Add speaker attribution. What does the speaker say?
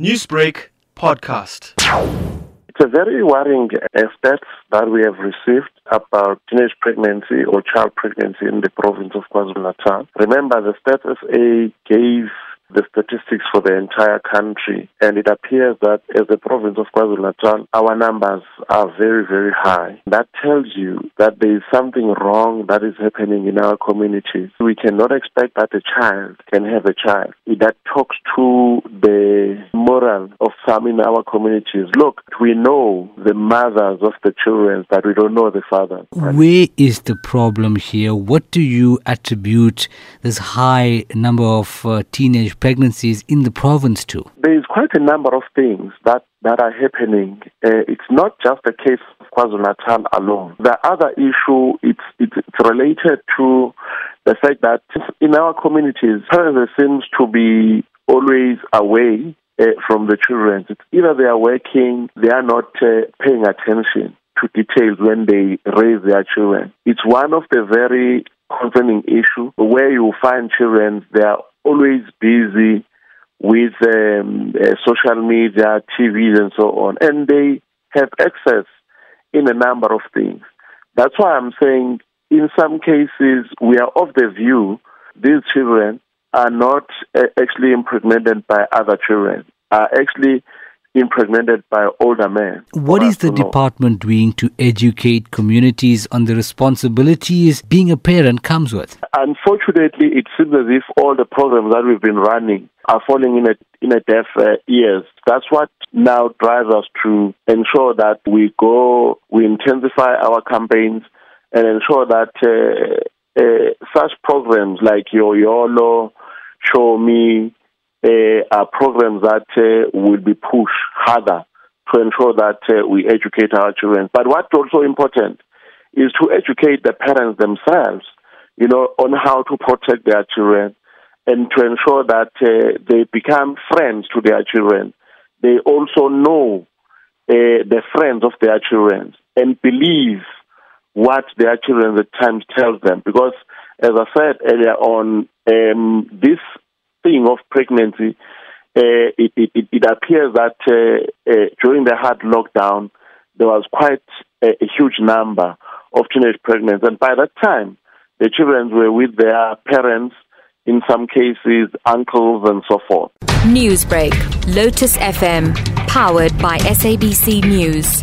Speaker 1: Newsbreak podcast.
Speaker 2: It's a very worrying stats that we have received about teenage pregnancy or child pregnancy in the province of KwaZulu-Natal. Remember, the Stats SA gave the statistics for the entire country, and it appears that as the province of KwaZulu-Natal, our numbers are very, very high. That tells you that there is something wrong that is happening in our communities. We cannot expect that a child can have a child. That talks to the moral of some in our communities. Look, we know the mothers of the children, but we don't know the fathers.
Speaker 3: Where is the problem here? What do you attribute this high number of uh, teenage pregnancies in the province too?
Speaker 2: There is quite a number of things that, that are happening. Uh, it's not just the case of KwaZulu-Natal alone. The other issue, it's, it's, it's related to the fact that in our communities, parents seems to be always away uh, from the children. It's either they are working, they are not uh, paying attention to details when they raise their children. It's one of the very concerning issue where you find children they are always busy with um, uh, social media, TV, and so on, and they have access in a number of things. That's why I'm saying, in some cases, we are of the view these children are not uh, actually impregnated by other children, are actually impregnated by older men.
Speaker 3: What is the department doing to educate communities on the responsibilities being a parent comes with?
Speaker 2: Unfortunately, it seems as if all the programs that we've been running are falling in a in a deaf uh, ears. That's what now drives us to ensure that we go, we intensify our campaigns, and ensure that uh, uh, such programs like Yo YOLO, ChommY, are programs that uh, will be pushed harder to ensure that uh, we educate our children. But what's also important is to educate the parents themselves, you know, on how to protect their children and to ensure that uh, they become friends to their children. They also know uh, the friends of their children and believe what their children at times tell them. Because, as I said earlier on, um, this thing of pregnancy, uh, it, it, it, appears that uh, uh, during the hard lockdown, there was quite a, a, huge number of teenage pregnancies. And by that time, the children were with their parents, in some cases, uncles, and so forth.
Speaker 4: Newsbreak, Lotus FM, powered by SABC News.